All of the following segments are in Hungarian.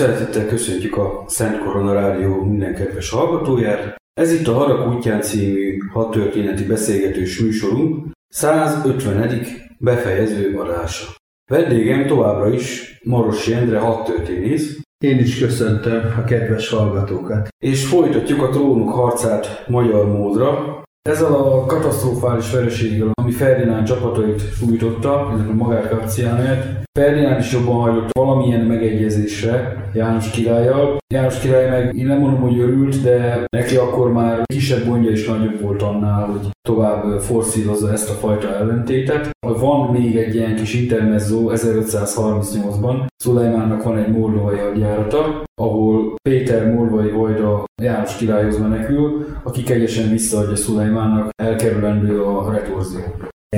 Szeretettel köszöntjük a Szent Korona Rádió minden kedves hallgatóját. Ez itt a Harak útján című hat történeti beszélgetős műsorunk 150. befejező adása. Vendégem továbbra is Maros Jendre hat történész. Én is köszöntöm a kedves hallgatókat. És folytatjuk a trónok harcát magyar módra. Ezzel a katasztrofális vereséggel, ami Ferdinánd csapatait sújtotta, illetve magát Kapciánáját, Ferdinánd is jobban hajlott valamilyen megegyezésre János királlyal. János király meg, én nem mondom, hogy örült, de neki akkor már kisebb gondja is nagyobb volt annál, hogy tovább forszírozza ezt a fajta ellentétet. Van még egy ilyen kis intermezzo 1538-ban, Szulajmánnak van egy moldovai hadjárata, ahol Péter moldovai vajda János királyhoz menekül, aki kegyesen visszaadja Szulajmánnak, elkerülendő a retorzió.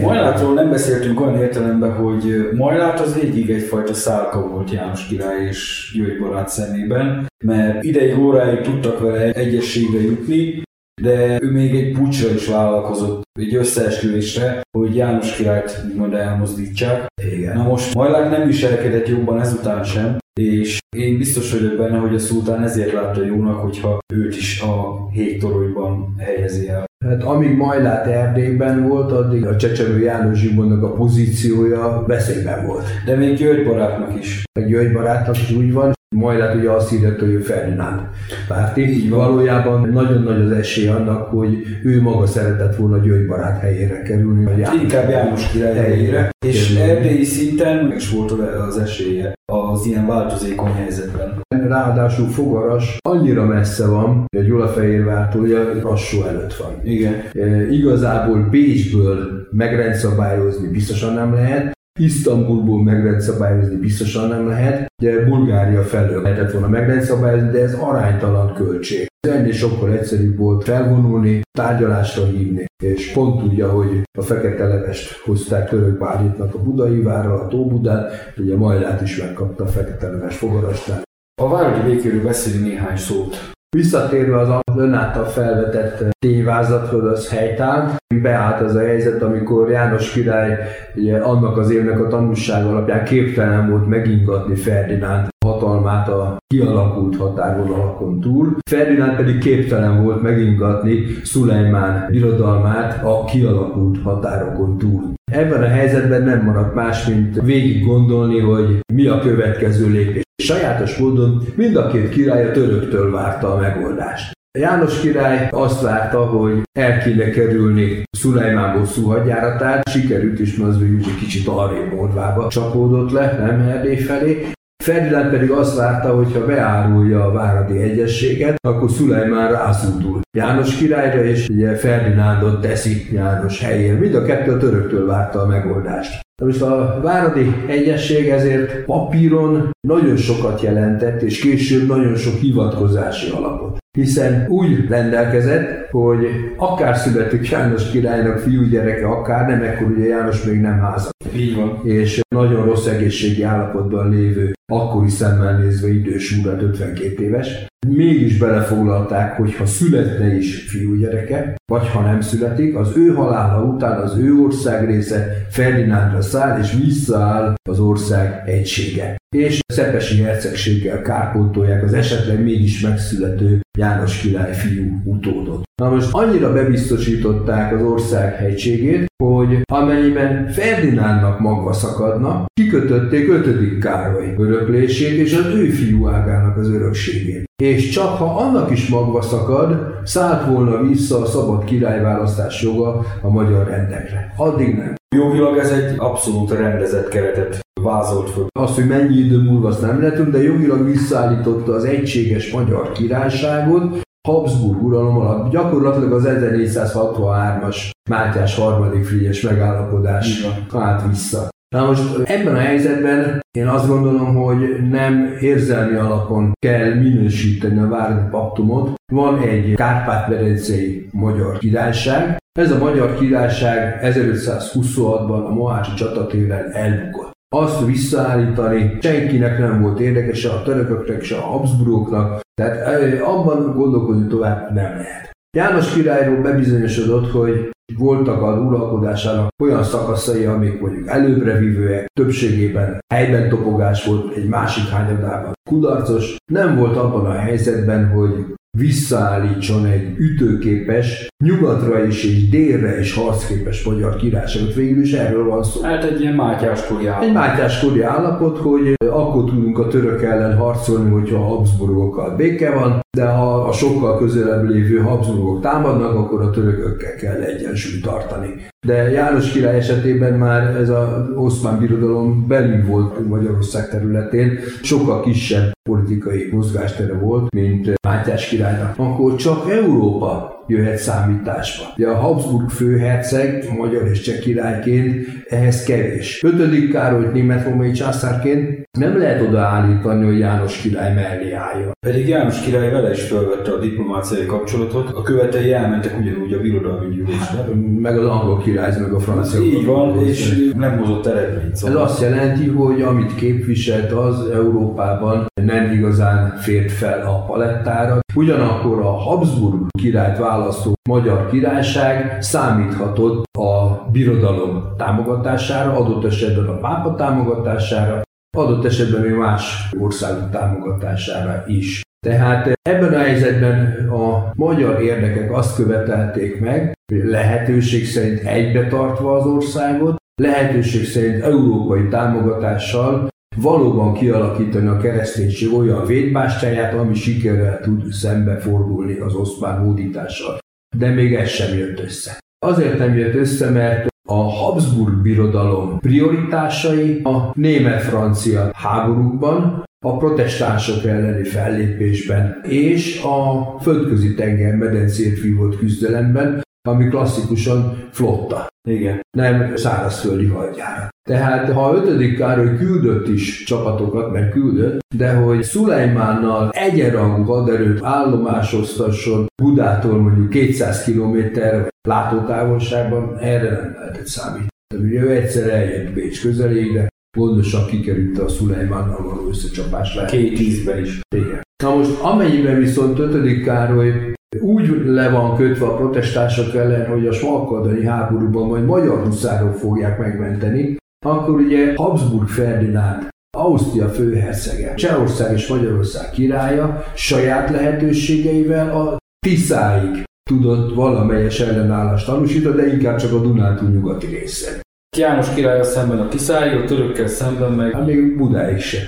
Majlátról nem beszéltünk olyan értelemben, hogy Majlát az végig egyfajta szálka volt János király és György barát szemében, mert ideig óráig tudtak vele egyességbe jutni, de ő még egy pucsra is vállalkozott, egy összeesküvésre, hogy János királyt úgymond elmozdítsák. Igen. Na most Majlák nem viselkedett jobban ezután sem, és én biztos vagyok benne, hogy a szultán ezért látta jónak, hogyha őt is a toronyban helyezi el. Hát amíg Majlát Erdélyben volt, addig a Csecsemő János Zsimonnak a pozíciója veszélyben volt. De még György barátnak is. A György barátnak is úgy van, majd hát ugye azt hirdett, hogy ő Ferdinánd párti. Valójában nagyon nagy az esély annak, hogy ő maga szeretett volna György helyére kerülni. Vagy Inkább János király helyére. És erdélyi szinten is volt az esélye az ilyen változékony helyzetben. Ráadásul Fogaras annyira messze van, hogy Gyulafehérvártól ugye lassú előtt van. Igen. E, igazából Bécsből megrendszabályozni biztosan nem lehet, Isztambulból megrendszabályozni biztosan nem lehet, ugye Bulgária felől lehetett volna megrendszabályozni, de ez aránytalan költség. Ennél sokkal egyszerűbb volt felvonulni, tárgyalásra hívni, és pont úgy, hogy a fekete levest hozták török bárítnak a budai várra, a Tóbudán, ugye Majlát is megkapta a fekete leves fogarastán. A váradi békéről beszélni néhány szót. Visszatérve az ön által felvetett tévázathoz, az helytán, beállt az a helyzet, amikor János király ugye, annak az évnek a tanulság alapján képtelen volt megingatni Ferdinánd hatalmát a kialakult határvonalakon túl. Ferdinánd pedig képtelen volt megingatni Szulejmán birodalmát a kialakult határokon túl. Ebben a helyzetben nem maradt más, mint végig gondolni, hogy mi a következő lépés. Sajátos módon mind a két király a töröktől várta a megoldást. János király azt várta, hogy el kéne kerülni Szulajmán bosszú hadjáratát, sikerült is, mert az végül egy kicsit arrébb Morvába csapódott le, nem Erdély felé, Ferdinánd pedig azt várta, hogy ha beárulja a váradi egyességet, akkor Szulajmán rászúdul János királyra, és ugye Ferdinándot teszi János helyén. Mind a kettő a töröktől várta a megoldást. Na most a Váradi Egyesség ezért papíron nagyon sokat jelentett, és később nagyon sok hivatkozási alapot. Hiszen úgy rendelkezett, hogy akár születik János királynak fiúgyereke, akár nem, ekkor ugye János még nem házas. Így van. És nagyon rossz egészségi állapotban lévő, akkori szemmel nézve idős úrat, 52 éves, mégis belefoglalták, hogy ha születne is fiúgyereke, vagy ha nem születik, az ő halála után az ő ország része Ferdinándra száll, és visszaáll az ország egysége. És Szepesi hercegséggel kárpótolják az esetleg mégis megszülető János király fiú utódot. Na most annyira bebiztosították az ország hegységét, hogy amennyiben Ferdinándnak magva szakadna, kikötötték 5. Károly öröklését és az ő fiú ágának az örökségét. És csak ha annak is magva szakad, szállt volna vissza a szabad királyválasztás joga a magyar rendekre. Addig nem. Jogilag ez egy abszolút rendezett keretet vázolt föl. Azt, hogy mennyi idő múlva azt nem lehet, de jogilag visszaállította az egységes magyar királyságot, Habsburg uralom alatt gyakorlatilag az 1463-as Mátyás harmadik frigyes megállapodás állt vissza. Na most ebben a helyzetben én azt gondolom, hogy nem érzelmi alapon kell minősíteni a Váradi Paktumot. Van egy Kárpát-medencei magyar királyság. Ez a magyar királyság 1526-ban a Mohácsi csatatéren elbukott azt visszaállítani senkinek nem volt érdekes, a törököknek, se a Habsburgoknak, tehát abban gondolkodni tovább nem lehet. János királyról bebizonyosodott, hogy voltak a uralkodásának olyan szakaszai, amik mondjuk előbbre vívőek, többségében helyben topogás volt, egy másik hányadában kudarcos. Nem volt abban a helyzetben, hogy visszaállítson egy ütőképes, nyugatra is és délre is harcképes magyar királyságot. Végül is erről van szó. Hát egy ilyen mátyáskori állapot. Egy mátyáskori állapot, hogy akkor tudunk a török ellen harcolni, hogyha a Habsburgokkal béke van, de ha a sokkal közelebb lévő Habsburgok támadnak, akkor a törökökkel kell egyensúlyt tartani. De János király esetében már ez a oszmán birodalom belül volt Magyarország területén, sokkal kisebb politikai mozgástere volt, mint Mátyás királynak. Akkor csak Európa jöhet számításba. Ugye a Habsburg főherceg, magyar és cseh királyként ehhez kevés. Ötödik Károlyt német-római császárként nem lehet odaállítani, hogy János király mellé álljon. Pedig János király vele is felvette a diplomáciai kapcsolatot, a követei elmentek ugyanúgy a birodalmi gyűlésre. Meg az angol király, meg a francia. Így van, és nem hozott eredményt. Szóval. Ez azt jelenti, hogy amit képviselt, az Európában nem igazán fért fel a palettára. Ugyanakkor a Habsburg királyt választó magyar királyság számíthatott a birodalom támogatására, adott esetben a pápa támogatására, adott esetben még más országok támogatására is. Tehát ebben a helyzetben a magyar érdekek azt követelték meg, hogy lehetőség szerint egybe tartva az országot, lehetőség szerint európai támogatással valóban kialakítani a kereszténység olyan védbástyáját, ami sikerrel tud szembefordulni az oszmán hódítással. De még ez sem jött össze. Azért nem jött össze, mert a Habsburg birodalom prioritásai a német-francia háborúkban, a protestánsok elleni fellépésben és a földközi tenger medencét vívott küzdelemben, ami klasszikusan flotta. Igen. Nem szárazföldi hadjára. Tehát ha a 5. Károly küldött is csapatokat, mert küldött, de hogy Szulajmánnal egyenrangú haderőt állomásoztasson Budától mondjuk 200 km látótávolságban, erre nem lehetett számítani. Ugye ő egyszer eljött Bécs közelére, gondosan kikerülte a Szulajmánnal való összecsapás lehet. Két tízben is. Igen. Na most amennyiben viszont 5. Károly úgy le van kötve a protestások ellen, hogy a smalkaldani háborúban majd magyar huszárok fogják megmenteni, akkor ugye Habsburg Ferdinánd Ausztria főhercege, Csehország és Magyarország királya saját lehetőségeivel a Tiszáig tudott valamelyes ellenállást tanúsítani, de inkább csak a Dunántúl nyugati részen. János király szemben a Tiszáig, a törökkel szemben meg... Hát még Budáig se.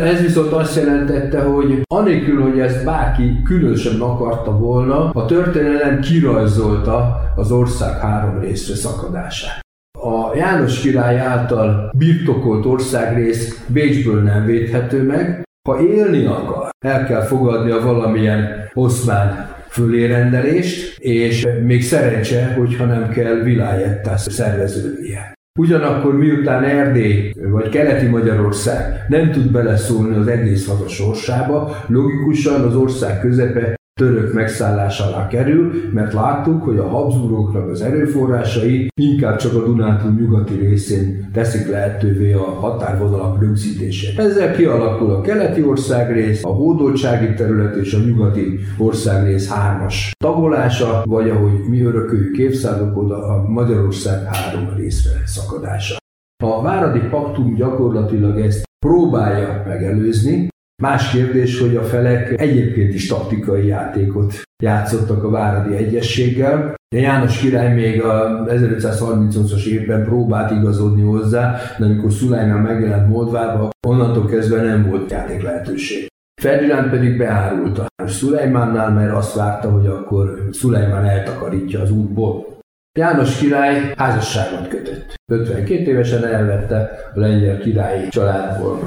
Ez viszont azt jelentette, hogy anélkül, hogy ezt bárki különösen akarta volna, a történelem kirajzolta az ország három részre szakadását. A János király által birtokolt országrész Bécsből nem védhető meg, ha élni akar, el kell fogadnia valamilyen oszmán fölérendelést, és még szerencse, hogyha nem kell vilájettá szerveződnie. Ugyanakkor miután Erdély vagy keleti Magyarország nem tud beleszólni az egész haza sorsába, logikusan az ország közepe török megszállás alá kerül, mert láttuk, hogy a Habsburgoknak az erőforrásai inkább csak a Dunántúl nyugati részén teszik lehetővé a határvonalak rögzítését. Ezzel kialakul a keleti országrész, a hódoltsági terület és a nyugati országrész hármas tagolása, vagy ahogy mi örököljük évszázadok oda, a Magyarország három részre szakadása. A Váradi Paktum gyakorlatilag ezt próbálja megelőzni, Más kérdés, hogy a felek egyébként is taktikai játékot játszottak a Váradi Egyességgel. De János király még a 1538-as évben próbált igazodni hozzá, de amikor Szulajmán megjelent Moldvában, onnantól kezdve nem volt játék lehetőség. Ferdinand pedig beárult a Szulajmánnál, mert azt várta, hogy akkor Szulajmán eltakarítja az útból. János király házasságot kötött. 52 évesen elvette a lengyel királyi családból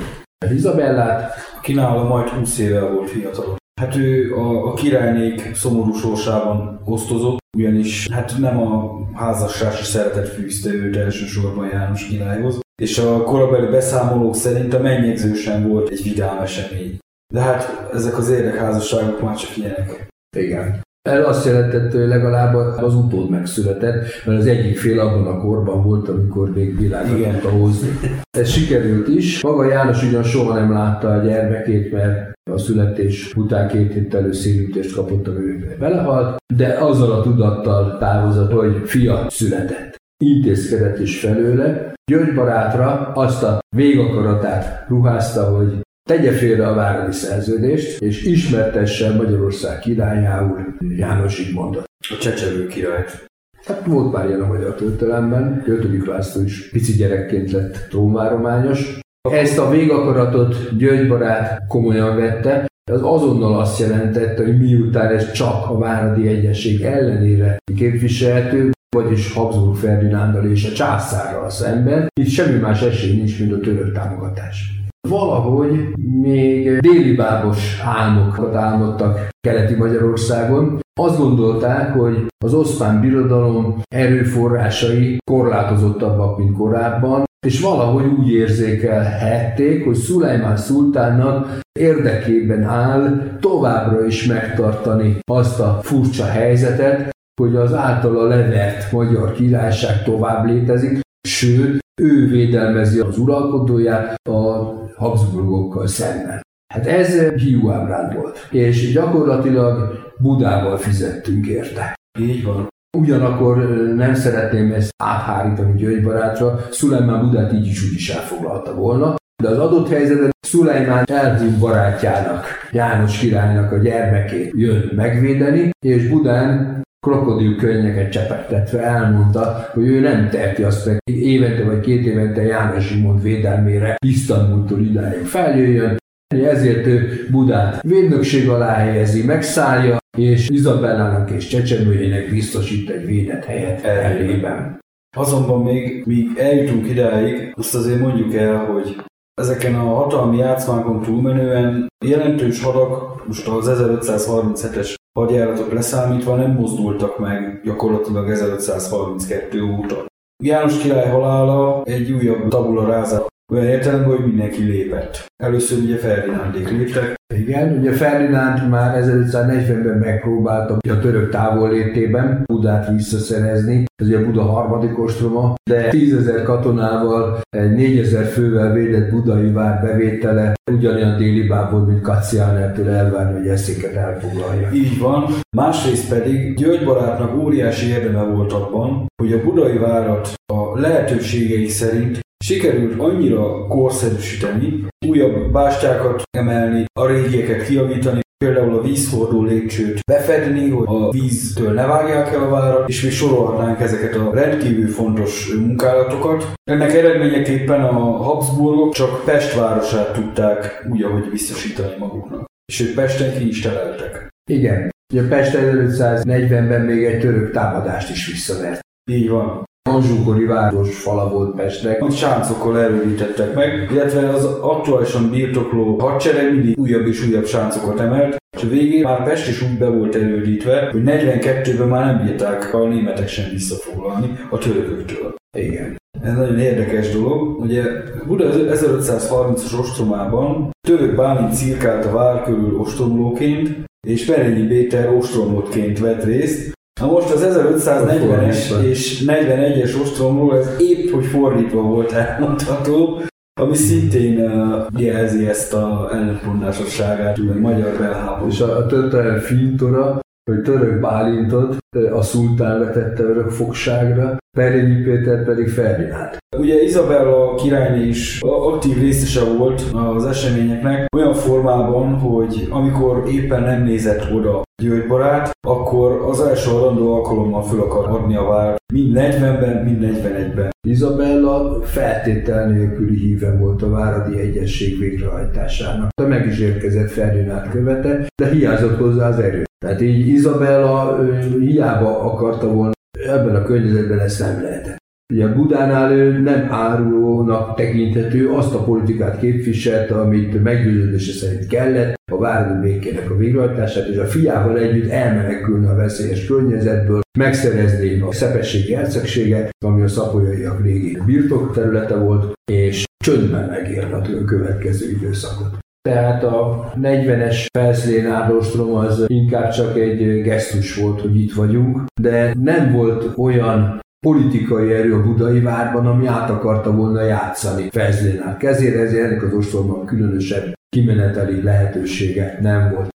Izabellát, aki nála majd 20 éve volt fiatal. Hát ő a, a királynék szomorú sorsában osztozott, ugyanis hát nem a házassási szeretet fűzte őt elsősorban János királyhoz, és a korabeli beszámolók szerint a mennyegző sem volt egy vidám esemény. De hát ezek az érdekházasságok már csak ilyenek. Igen. Ez azt jelentette, hogy legalább az utód megszületett, mert az egyik fél abban a korban volt, amikor még világot Igen. tudta hozni. Ez sikerült is. Maga János ugyan soha nem látta a gyermekét, mert a születés után két héttel szélütést kapott, amiben belehalt, de azzal a tudattal távozott, hogy fia született. Intézkedett is felőle, György barátra azt a végakaratát ruházta, hogy tegye félre a váradi szerződést, és ismertesse Magyarország királyául János Zsigmondot. A csecsevő királyt. Hát volt már ilyen a magyar történelemben, 5. László is pici gyerekként lett trónvárományos. Ezt a végakaratot György barát komolyan vette, az azonnal azt jelentette, hogy miután ez csak a Váradi Egyesség ellenére képviselhető, vagyis Habsburg Ferdinándal és a császárral szemben, itt semmi más esély nincs, mint a török támogatás. Valahogy még déli bábos álmokat álmodtak keleti Magyarországon. Azt gondolták, hogy az oszmán birodalom erőforrásai korlátozottabbak, mint korábban, és valahogy úgy érzékelhették, hogy Szulajmán szultánnak érdekében áll továbbra is megtartani azt a furcsa helyzetet, hogy az általa levert magyar királyság tovább létezik, sőt, ő védelmezi az uralkodóját a Habsburgokkal szemben. Hát ez hiúábrán volt, és gyakorlatilag Budával fizettünk érte. Így van. Ugyanakkor nem szeretném ezt áthárítani György barátra, Szulajmán Budát így is úgy is elfoglalta volna, de az adott helyzetben Szulajmán eltűnt barátjának, János királynak a gyermekét jön megvédeni, és Budán krokodil könnyeket csepegtetve elmondta, hogy ő nem teheti azt meg évente vagy két évente János Zsimond védelmére Isztambultól idáig feljöjjön, ezért ő Budát védnökség alá helyezi, megszállja, és Izabellának és csecsemőjének biztosít egy védett helyet elében. Azonban még, míg eljutunk idáig, azt azért mondjuk el, hogy ezeken a hatalmi játszmákon túlmenően jelentős hadak, most az 1537-es hadjáratok leszámítva nem mozdultak meg gyakorlatilag 1532 óta. János király halála egy újabb tabula ráza olyan értelemben, hogy mindenki lépett. Először ugye Ferdinándék léptek. Igen, ugye Ferdinánd már 1540-ben megpróbálta a török távollétében Budát visszaszerezni, ez ugye Buda harmadik ostroma, de tízezer katonával, egy négyezer fővel védett budai vár bevétele ugyanolyan déli volt, mint Kaciánertől elvárni, hogy eszéket elfoglalja. Így van. Másrészt pedig György barátnak óriási érdeme volt abban, hogy a budai várat a lehetőségei szerint Sikerült annyira korszerűsíteni, újabb bástyákat emelni, a régieket kiavítani, például a vízhordó lépcsőt befedni, hogy a víztől ne vágják el a várat, és mi sorolhatnánk ezeket a rendkívül fontos munkálatokat. Ennek eredményeképpen a Habsburgok csak Pest városát tudták úgy, ahogy biztosítani maguknak. És ők Pesten ki is teleltek. Igen. Ugye Pest 1540-ben még egy török támadást is visszavert. Így van. Anzsúkori város fala volt Pestnek. Amit sáncokkal erődítettek meg, illetve az aktuálisan birtokló hadsereg mindig újabb és újabb sáncokat emelt, és a végén már Pest is úgy be volt erődítve, hogy 42-ben már nem bírták a németek sem visszafoglalni a törököktől. Igen. Ez nagyon érdekes dolog. Ugye Buda 1530-as ostromában török Bálint cirkált a vár körül ostromlóként, és Perényi Péter ostromlótként vett részt, Na most az 1540-es és 41-es ostromról ez épp, hogy fordítva volt elmondható, ami szintén uh, jelzi ezt a ellentmondásosságát, a magyar belháború. És a, a Töttel Fintora, hogy török Bálintot a szultán vetette örök fogságra, Perényi Péter pedig Ferdinánd. Ugye Izabella királyné is aktív részese volt az eseményeknek, olyan formában, hogy amikor éppen nem nézett oda György barát, akkor az első adandó alkalommal föl akar adni a vár, mind 40-ben, mind 41-ben. Izabella feltétel nélküli híve volt a Váradi Egyesség végrehajtásának. De meg is érkezett Ferdinánd követe, de hiányzott hozzá az erő. Tehát így Izabella hiába akarta volna ebben a környezetben ezt nem lehetett. Ugye Budánál ő nem árulónak tekinthető, azt a politikát képviselte, amit meggyőződése szerint kellett, a várható békének a végrehajtását, és a fiával együtt elmenekülne a veszélyes környezetből, megszerezni a szepességi hercegséget, ami a szapolyaiak régi birtok területe volt, és csöndben megérni a következő időszakot. Tehát a 40-es felszínén állóstrom az inkább csak egy gesztus volt, hogy itt vagyunk, de nem volt olyan politikai erő a budai várban, ami át akarta volna játszani Felszínál kezére, ezért ennek az ostromban különösebb kimeneteli lehetősége nem volt.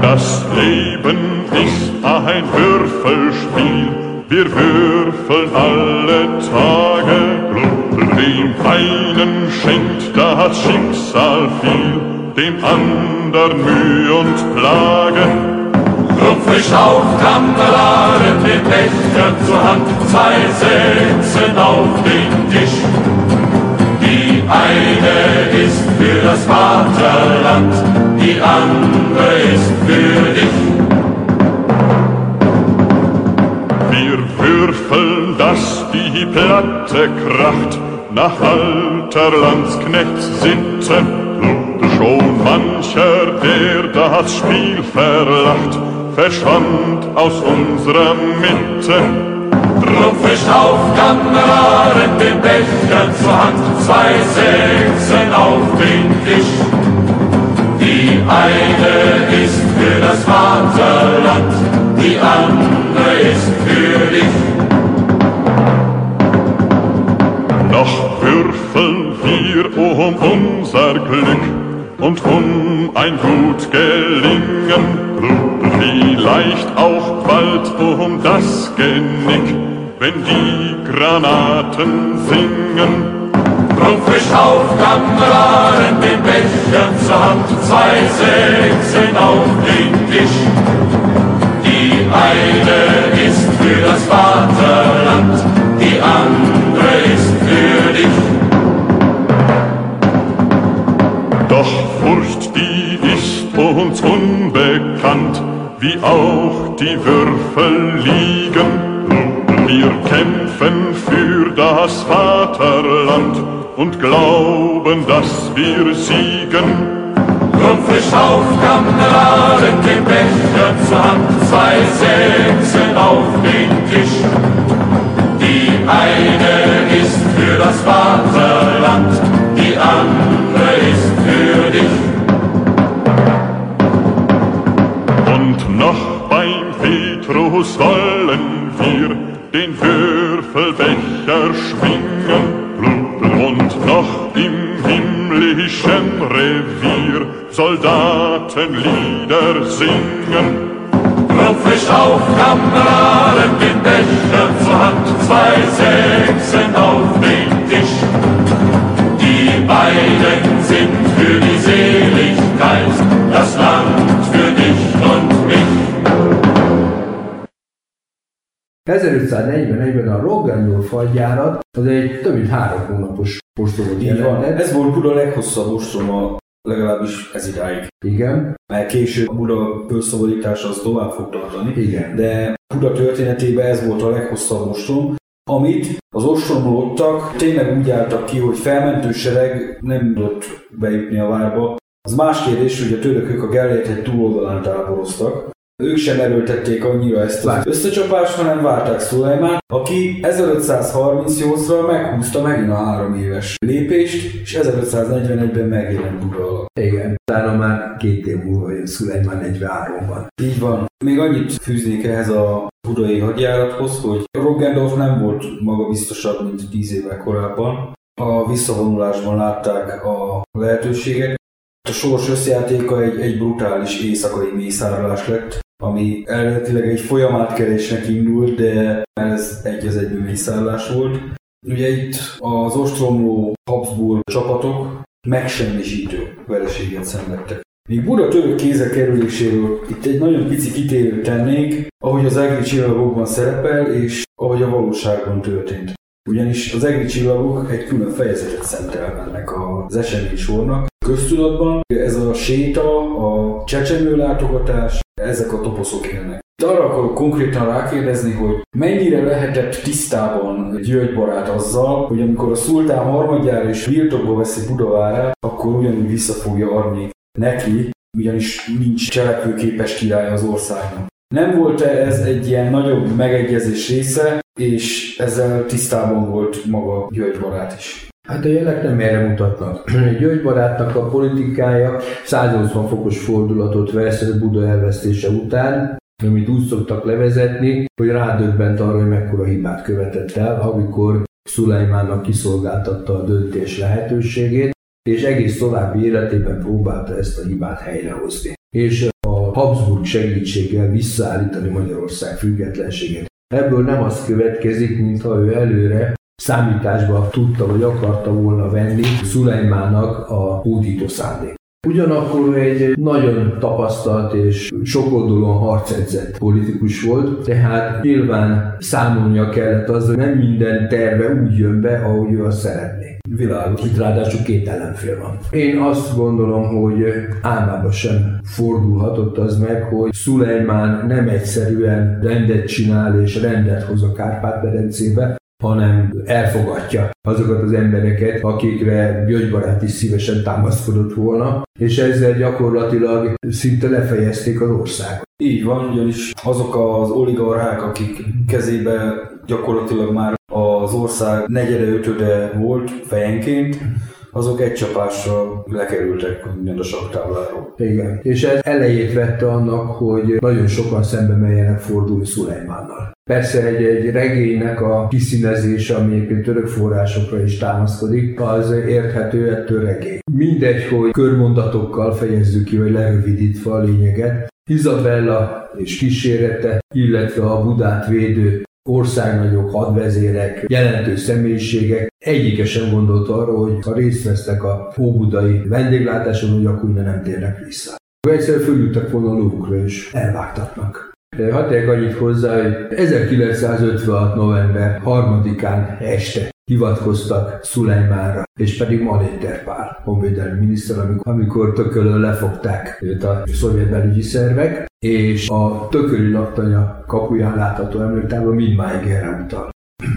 Das Leben ist ein Würfelspiel, Wir würfeln alle Tage. Dem einen schenkt das Schicksal viel, dem anderen Mühe und Plage. Rupfisch auf, Kameraden, den Becher zur Hand, zwei setzen auf den Tisch. Die eine ist für das Vaterland, die andere ist für dich. Dass die Platte kracht, nach alter Landsknechtsinte. Schon mancher, der das Spiel verlacht, verschwand aus unserer Mitte. Drum fischt auf, Kameraden, den Becher zur Hand, zwei Sechsen auf den Tisch. Die eine ist für das Vaterland, die andere ist für dich. Um unser Glück und um ein gut gelingen, vielleicht auch bald um das Genick, wenn die Granaten singen. Drum frisch auf, Kameraden, den Becher zur Hand, zwei Sechsen auf den Tisch. Wie auch die Würfel liegen. Wir kämpfen für das Vaterland und glauben, dass wir siegen. Drum frisch auf, Kameraden, den Becher zur Hand, zwei Sechsen auf den Tisch. Die eine ist für das Vaterland, den Würfelbecher schwingen und noch im himmlischen Revier Soldatenlieder singen. Drum frisch auf, Kameraden, den Becher zur Hand, zwei Sechsen auf den Tisch. Die beiden sind für die Seligkeit, 1541-ben a Rogganyol fagyjárat az egy több mint három hónapos van. jelentett. Ez volt Buda leghosszabb ostroma, legalábbis ez idáig. Igen, Mert később a Buda felszabadítása az tovább fog tartani. igen. De Buda történetében ez volt a leghosszabb ostrom, amit az ostromlódtak tényleg úgy álltak ki, hogy felmentő sereg nem tudott bejutni a várba. Az más kérdés, hogy a törökök a Gellért egy túloldalán táboroztak. Ők sem erőltették annyira ezt az összecsapást, hanem várták Szulajmán, aki 1538-ra meghúzta megint a három éves lépést, és 1541-ben megjelent Buda. Igen. Utána már két év múlva jön Szulejmán 43-ban. Így van. Még annyit fűznék ehhez a budai hadjárathoz, hogy Roggendorf nem volt magabiztosabb, mint tíz évvel korábban. A visszavonulásban látták a lehetőséget. A sors összjátéka egy, egy brutális éjszakai mészárlás lett, ami eredetileg egy folyamátkerésnek indult, de ez egy az egyben mészárlás volt. Ugye itt az ostromló Habsburg csapatok megsemmisítő vereséget szenvedtek. Míg Buda török kézre kerüléséről itt egy nagyon pici kitérőt tennék, ahogy az egri csillagokban szerepel, és ahogy a valóságban történt. Ugyanis az egri csillagok egy külön fejezetet szentelnek az esemény sornak. Köztudatban ez a séta, a csecsemő látogatás, ezek a toposzok élnek. De arra akarok konkrétan rákérdezni, hogy mennyire lehetett tisztában György barát azzal, hogy amikor a szultán harmadjára is birtokba veszi Budavárát, akkor ugyanúgy vissza fogja adni neki, ugyanis nincs cselekvőképes király az országnak. Nem volt-e ez egy ilyen nagyobb megegyezés része, és ezzel tisztában volt maga György barát is? Hát a jelek nem erre mutatnak. György barátnak a politikája 180 fokos fordulatot vesz Buda elvesztése után, amit úgy szoktak levezetni, hogy rádöbbent arra, hogy mekkora hibát követett el, amikor Szulajmánnak kiszolgáltatta a döntés lehetőségét, és egész további életében próbálta ezt a hibát helyrehozni. És a Habsburg segítséggel visszaállítani Magyarország függetlenségét. Ebből nem az következik, mintha ő előre számításba tudta vagy akarta volna venni Szulajmának a hódító szándék. Ugyanakkor egy nagyon tapasztalt és sokoldalúan harcedzett politikus volt, tehát nyilván számolnia kellett az, hogy nem minden terve úgy jön be, ahogy ő azt szeretné. Világos. Itt ráadásul két ellenfél van. Én azt gondolom, hogy álmában sem fordulhatott az meg, hogy Szulejmán nem egyszerűen rendet csinál és rendet hoz a Kárpát-medencébe, hanem elfogadja azokat az embereket, akikre Györgybarát is szívesen támaszkodott volna, és ezzel gyakorlatilag szinte lefejezték az országot. Így van, ugyanis azok az oligarchák, akik kezébe gyakorlatilag már az ország negyede, ötöde volt fejenként, azok egy csapásra lekerültek minden a saktábláról. Igen. És ez elejét vette annak, hogy nagyon sokan szembe merjenek fordulni Szulejmánnal. Persze egy, egy regénynek a kiszínezése, ami egyébként török forrásokra is támaszkodik, az érthető ettől regény. Mindegy, hogy körmondatokkal fejezzük ki, vagy lerövidítve a lényeget. Izabella és kísérete, illetve a Budát védő országnagyok, hadvezérek, jelentős személyiségek egyike sem gondolt arra, hogy ha részt vesznek a óbudai vendéglátáson, hogy akkor nem térnek vissza. Egyszer fölültek volna a lovukra és elvágtatnak. Hadd tegyek annyit hozzá, hogy 1956. november 3-án este hivatkoztak Szulejmánra, és pedig Maléter Pál, honvédelmi miniszter, amikor, amikor tökölön lefogták őt a szovjet belügyi szervek, és a tököli laktanya kapuján látható emléktábla mindmáig erre utal.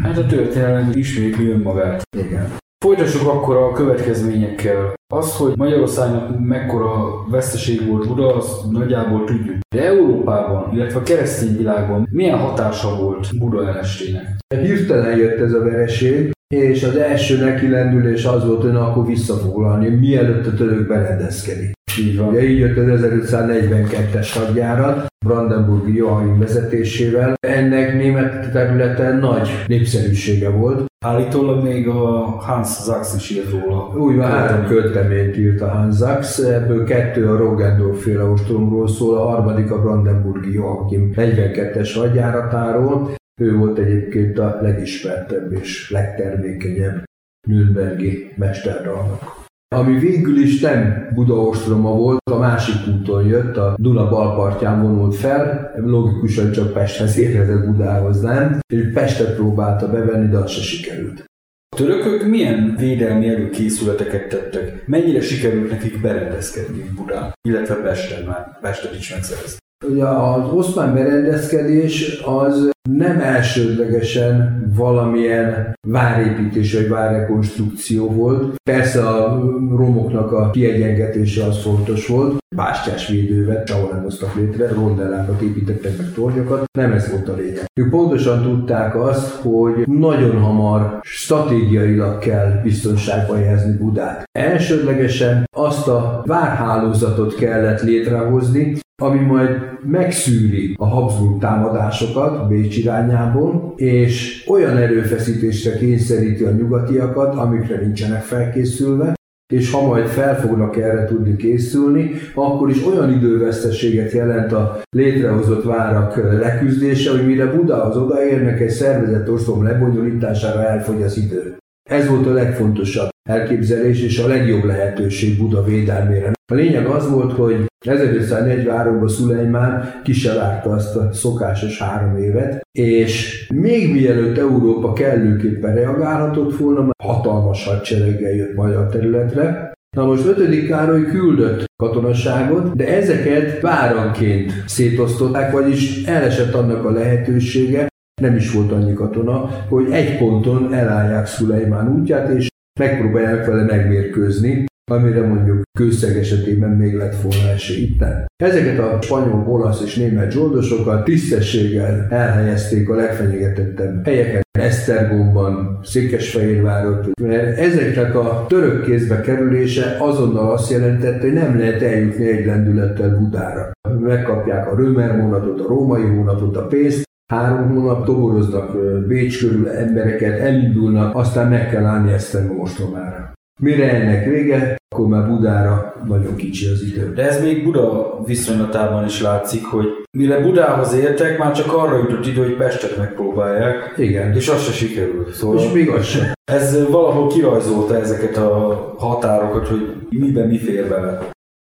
Hát a történelem ismétli önmagát. Igen. Folytassuk akkor a következményekkel. Az, hogy Magyarországnak mekkora veszteség volt Buda, azt nagyjából tudjuk. De Európában, illetve a keresztény világban milyen hatása volt Buda elestének? Hirtelen jött ez a vereség, és az első nekilendülés az volt, hogy akkor visszafoglalni, mielőtt a török berendezkedik. Így van. Ugye így jött az 1542-es hadjárat, Brandenburgi Joachim vezetésével. Ennek német területen nagy népszerűsége volt. Állítólag még a Hans Sachs is írt róla. Úgy van, három költeményt írt a Hans Sachs, ebből kettő a Roggendorf féle ostromról szól, a harmadik a Brandenburgi Joachim 42-es hadjáratáról. Ő volt egyébként a legismertebb és legtermékenyebb Nürnbergi mesterdalnak ami végül is nem Budaostroma volt, a másik úton jött, a Duna balpartján vonult fel, logikusan csak Pesthez érkezett Budához nem, és Pestet próbálta bevenni, de az se sikerült. A törökök milyen védelmi előkészületeket tettek? Mennyire sikerült nekik berendezkedni Budán, illetve Pesten már, Pestet is megszerezni? Ugye az oszmán berendezkedés az nem elsődlegesen valamilyen várépítés vagy várrekonstrukció volt. Persze a romoknak a kiegyengetése az fontos volt, bástyás védővet, ahol nem hoztak létre, rondellákat építettek meg tornyokat, nem ez volt a lényeg. Ők pontosan tudták azt, hogy nagyon hamar stratégiailag kell biztonságba helyezni Budát. Elsődlegesen azt a várhálózatot kellett létrehozni, ami majd megszűri a Habsburg támadásokat Bécs irányából, és olyan erőfeszítésre kényszeríti a nyugatiakat, amikre nincsenek felkészülve, és ha majd fel fognak erre tudni készülni, akkor is olyan időveszteséget jelent a létrehozott várak leküzdése, hogy mire Budához odaérnek, egy szervezett oszlom lebonyolítására elfogy az idő. Ez volt a legfontosabb elképzelés és a legjobb lehetőség Buda védelmére. A lényeg az volt, hogy 1543-ban Szulejmán ki se várta azt a szokásos három évet, és még mielőtt Európa kellőképpen reagálhatott volna, hatalmas hadsereggel jött magyar területre, Na most 5. Károly küldött katonaságot, de ezeket váranként szétosztották, vagyis elesett annak a lehetősége, nem is volt annyi katona, hogy egy ponton elállják Szulejmán útját, és megpróbálják vele megmérkőzni, amire mondjuk kőszeg esetében még lett volna esély itt nem. Ezeket a spanyol, olasz és német zsoldosokat tisztességgel elhelyezték a legfenyegetettebb helyeken, Esztergomban, Székesfehérvárot, mert ezeknek a török kézbe kerülése azonnal azt jelentette, hogy nem lehet eljutni egy lendülettel Budára. Megkapják a Römer hónapot, a római hónapot, a pénzt, Három hónap toboroznak Bécs körül embereket, elindulnak, aztán meg kell állni Esztergom ostromára. Mire ennek vége, akkor már Budára nagyon kicsi az idő. De ez még Buda viszonylatában is látszik, hogy mire Budához értek, már csak arra jutott idő, hogy Pestet megpróbálják. Igen. És az se sikerült. Szóval És még az sem. Ez valahol kirajzolta ezeket a határokat, hogy miben mi fér bele.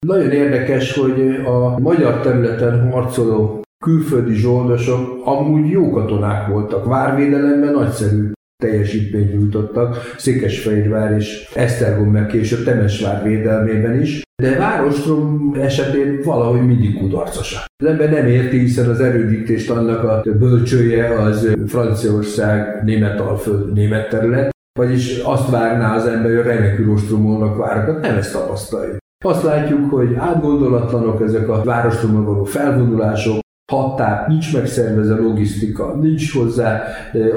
Nagyon érdekes, hogy a magyar területen harcoló külföldi zsoldosok amúgy jó katonák voltak, várvédelemben nagyszerű teljesítményt nyújtottak, Székesfehérvár és Esztergom meg később Temesvár védelmében is, de Várostrom esetén valahogy mindig kudarcosak. Az ember nem érti, hiszen az erődítést annak a bölcsője az Franciaország, Németalföld, német terület, vagyis azt várná az ember, hogy remekül ostromolnak várakat, nem ezt tapasztaljuk. Azt látjuk, hogy átgondolatlanok ezek a várostromra való felvonulások, határ, nincs megszervezve logisztika, nincs hozzá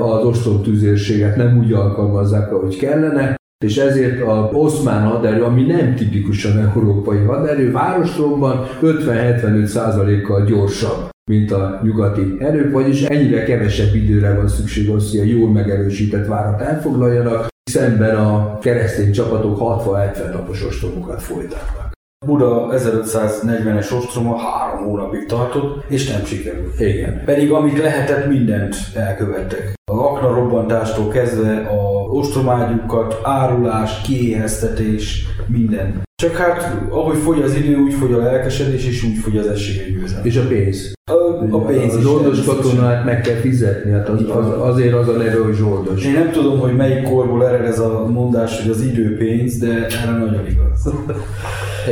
az ostromtűzérséget, nem úgy alkalmazzák, ahogy kellene, és ezért az oszmán haderő, ami nem tipikusan európai haderő, várostromban 50-75%-kal gyorsabb, mint a nyugati erők, vagyis ennyire kevesebb időre van szükség hogy a jól megerősített várat elfoglaljanak, szemben a keresztény csapatok 60-70 napos ostromokat folytatnak. Buda 1540-es ostroma három hónapig tartott, és nem sikerült. Igen. Pedig amit lehetett, mindent elkövettek. A akna robbantástól kezdve a ostromágyukat, árulás, kiéheztetés, minden. Csak hát, ahogy fogy az idő, úgy fogy a lelkesedés, és úgy fogy az esély győzelem. És a pénz. A, a pénz is zsoldos katonát meg kell fizetni, hát az, az, azért az a neve, hogy zsoldos. Én nem tudom, hogy melyik korból ered ez a mondás, hogy az idő pénz, de erre nagyon igaz.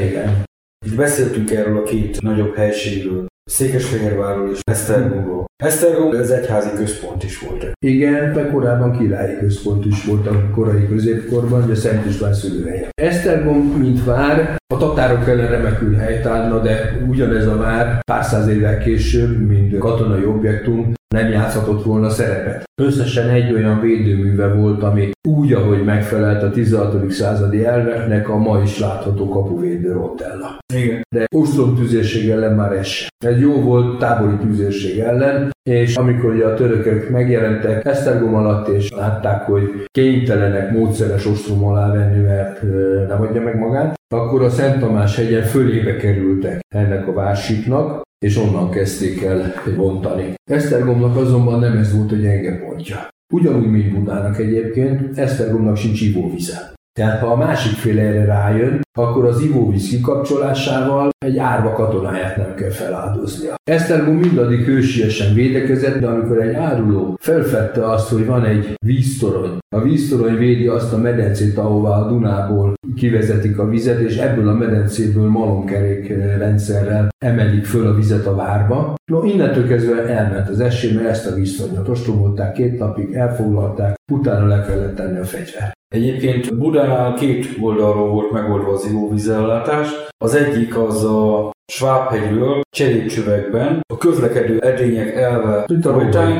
Igen. Itt beszéltünk erről a két nagyobb helységről, Székesfehérvárról és Esztergomról. Esztergom ez egyházi központ is volt. Igen, meg korábban királyi központ is volt a korai középkorban, ugye Szent István szülőhelye. Esztergom, mint vár, a tatárok ellen remekül helytállna, de ugyanez a vár pár száz évvel később, mint katonai objektum, nem játszhatott volna szerepet. Összesen egy olyan védőműve volt, ami úgy, ahogy megfelelt a 16. századi elveknek, a ma is látható kapuvédő rotella. Igen. De ostrom tüzérség ellen már ez sem. Ez jó volt tábori tüzérség ellen, és amikor ugye a törökök megjelentek Esztergom alatt, és látták, hogy kénytelenek módszeres ostrom alá venni, mert nem adja meg magát, akkor a Szent Tamás hegyen fölébe kerültek ennek a vársitnak, és onnan kezdték el bontani. Esztergomnak azonban nem ez volt a gyenge pontja. Ugyanúgy, mint Budának egyébként, Esztergomnak sincs ivóvize. Tehát ha a másik fél erre rájön, akkor az ivóvíz kikapcsolásával egy árva katonáját nem kell feláldoznia. Esztergom mindaddig hősiesen védekezett, de amikor egy áruló felfedte azt, hogy van egy víztorony, a víztorony védi azt a medencét, ahová a Dunából kivezetik a vizet, és ebből a medencéből malomkerék rendszerrel emelik föl a vizet a várba. No, innentől kezdve elment az esély, mert ezt a víztornyot ostromolták két napig, elfoglalták, utána le kellett tenni a fegyvert. Egyébként Budánál két oldalról volt megoldva az ivóvízellátás. Az egyik az a Svábhegyről cserépcsövekben a közlekedő edények elve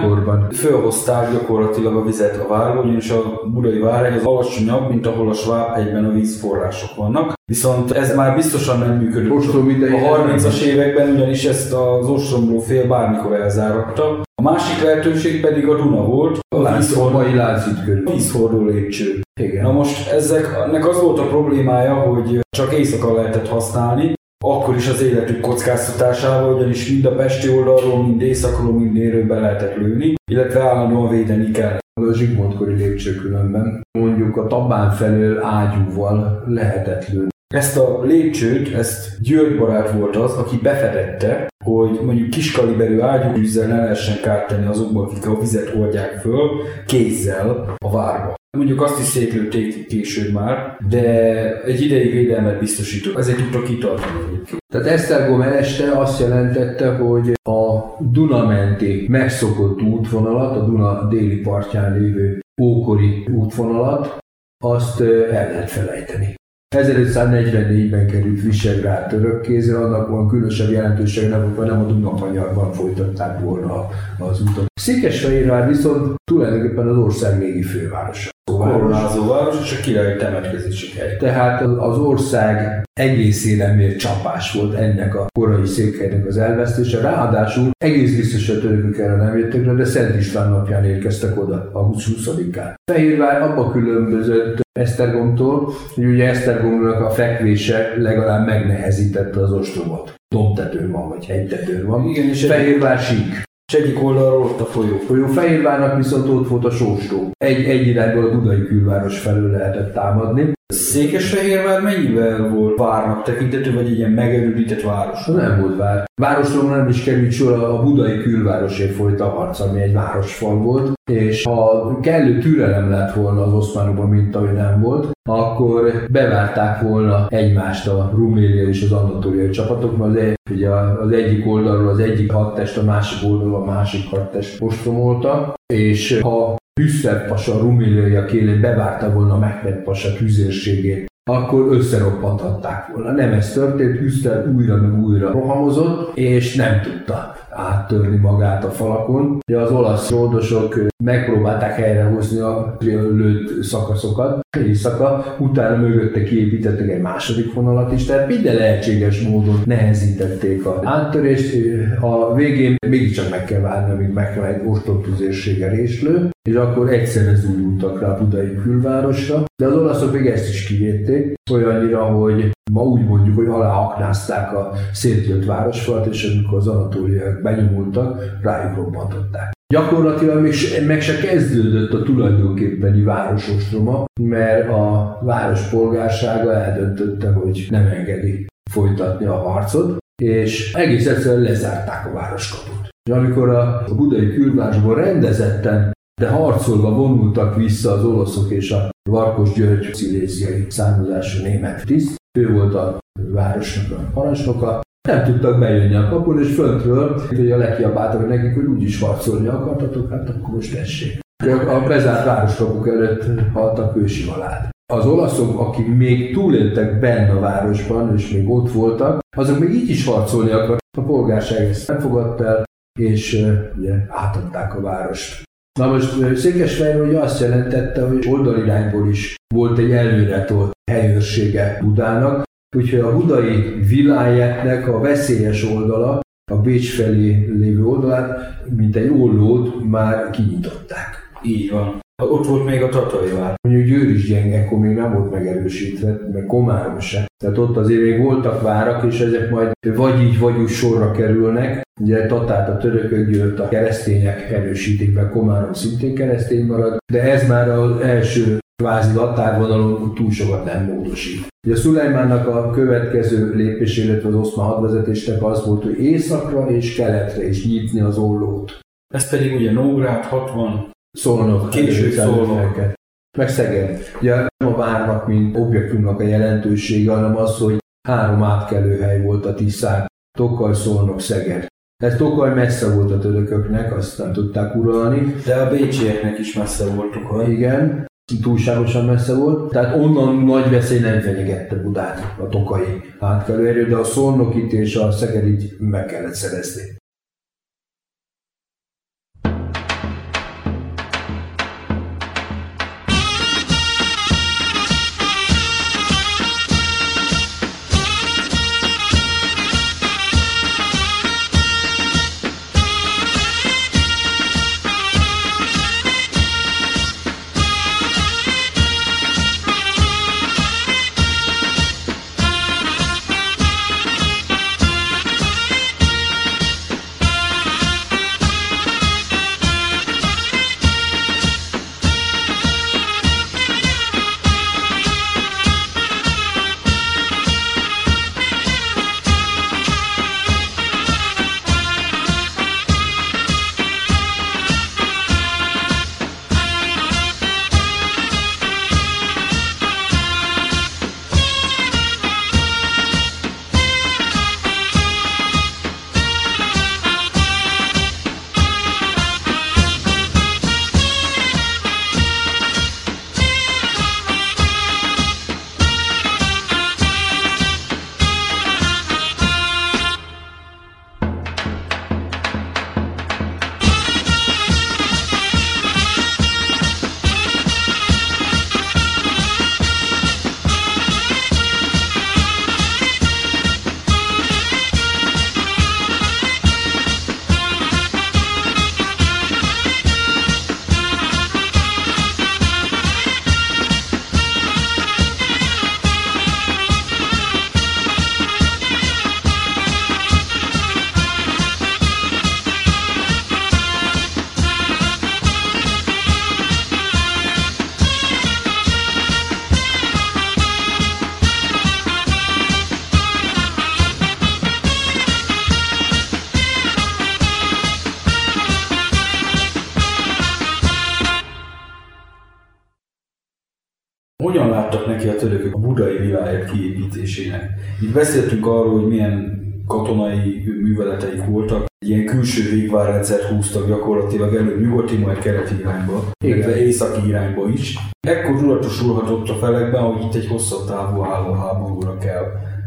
korban. fölhozták gyakorlatilag a vizet a várba, ugyanis a budai várhegy az alacsonyabb, mint ahol a Svábhegyben a vízforrások vannak. Viszont ez már biztosan nem. Ostrom idején A 30-as években ugyanis ezt az ostromló fél bármikor elzáratta. A másik lehetőség pedig a Duna volt, a a vízhordó, vízhordó lépcső. Igen. Na most ezek, ennek az volt a problémája, hogy csak éjszaka lehetett használni, akkor is az életük kockáztatásával, ugyanis mind a pesti oldalról, mind északról, mind délről be lehetett lőni, illetve állandóan védeni kell. a Zsigmondkori lépcső különben mondjuk a Tabán felől ágyúval lehetett lőni. Ezt a lépcsőt, ezt György barát volt az, aki befedette, hogy mondjuk kiskaliberű ágyúvízzel ne lehessen kárt tenni azokból, akik a vizet oldják föl, kézzel a várba. Mondjuk azt is szétlőtték később már, de egy ideig védelmet biztosított. Ezért tudtak kitartani egyébként. Tehát Esztergom este azt jelentette, hogy a Duna menti megszokott útvonalat, a Duna déli partján lévő ókori útvonalat, azt el lehet felejteni. 1544-ben került Visegrád török kézre, annak van különösebb jelentősége, nem, nem a Dunakanyarban folytatták volna az utat. Székesfehérvár viszont tulajdonképpen az ország régi fővárosa. Koronázó város és a király temetkezési hely. Tehát az ország egészére mért csapás volt ennek a korai székhelynek az elvesztése. Ráadásul egész biztos, hogy törökök erre nem jöttek le, de Szent István napján érkeztek oda, augusztus 20-án. Fehérvár abba különbözött Esztergomtól, hogy ugye Esztergomnak a fekvése legalább megnehezítette az ostromot. Dombtetőn van, vagy hegytetőn van. Igen, és Fehérvár sík. És egyik oldalról ott a folyó. Folyó Fehérvárnak viszont ott volt a sóstó. Egy, egy irányból a Budai külváros felől lehetett támadni. Székesfehérvár mennyivel volt várnak tekintető, vagy egy ilyen megerődített város? Az nem volt vár. Városról nem is került sor, a budai külvárosért folyt a harc, ami egy városfal volt, és ha kellő türelem lett volna az oszmánokban, mint ahogy nem volt, akkor bevárták volna egymást a rumélia és az anatóliai csapatok, mert az, ugye az egyik oldalról az egyik hadtest, a másik oldalról a másik hadtest postromolta, és ha Hüsszer pasa ruméliai kélén bevárta volna Mehmed pasa tüzérségét, akkor összeroppanthatták volna. Nem ez történt, Hüsszer újra meg újra rohamozott, és nem tudta áttörni magát a falakon. Ugye az olasz ródosok megpróbálták helyrehozni a lőtt szakaszokat éjszaka, utána mögötte kiépítettek egy második vonalat is, tehát minden lehetséges módon nehezítették a áttörést. A végén mégiscsak meg kell várni, amíg meg kell egy ostobtüzérsége réslő, és akkor egyszerre zúdultak rá a budai külvárosra, de az olaszok még ezt is kivédték, olyannyira, hogy ma úgy mondjuk, hogy aláaknázták a szétjött városfalat, és amikor az anatóliak benyomultak, rájuk robbantották. Gyakorlatilag még meg se kezdődött a tulajdonképpeni városostroma, mert a város polgársága eldöntötte, hogy nem engedi folytatni a harcot, és egész egyszerűen lezárták a városkaput. És amikor a budai külvárosban rendezetten, de harcolva vonultak vissza az oloszok és a Varkos György sziléziai származású német tiszt, ő volt a városnak a parancsnoka, nem tudtak bejönni a kapun, és föntről, a lekiabáltak nekik, hogy úgyis harcolni akartatok, hát akkor most tessék. A bezárt városkapuk előtt haltak ősi halált. Az olaszok, akik még túléltek benne a városban, és még ott voltak, azok még így is harcolni akartak. A polgárság ezt nem fogadta el, és ugye átadták a várost. Na most Székesfehérvár ugye azt jelentette, hogy oldalirányból is volt egy előretolt helyőrsége Budának, Úgyhogy a budai vilájetnek a veszélyes oldala, a Bécs felé lévő oldalát, mint egy ollót már kinyitották. Így van. Ott volt még a Tatai vár. Mondjuk Győr is gyenge, akkor még nem volt megerősítve, meg Komárom se. Tehát ott azért még voltak várak, és ezek majd vagy így, vagy úgy sorra kerülnek. Ugye Tatát a törökök győrt a keresztények erősítik, meg Komárom szintén keresztény marad, de ez már az első kvázi határvonalon túl sokat nem módosít. Ugye a Szulajmánnak a következő lépés, illetve az oszmán hadvezetésnek az volt, hogy északra és keletre is nyitni az ollót. Ez pedig ugye Nógrád 60, Szolnok, később Szolnok. Meg Szeged. Ugye nem a várnak, mint objektumnak a jelentősége, hanem az, hogy három átkelőhely volt a Tiszán, Tokaj, Szolnok, Szeged. Ez Tokaj messze volt a törököknek, azt nem tudták uralni. De a bécsieknek is messze volt Tokaj. Igen, túlságosan messze volt, tehát onnan nagy veszély nem fenyegette Budát a tokai átkelőerő, de a Szolnokit és a Szegedit meg kellett szerezni. Itt beszéltünk arról, hogy milyen katonai műveleteik voltak, ilyen külső végvárrendszert húztak gyakorlatilag előbb nyugati, majd keleti irányba, illetve északi irányba is. Ekkor tudatosulhatott a felekben, hogy itt egy hosszabb távú álló háborúra kell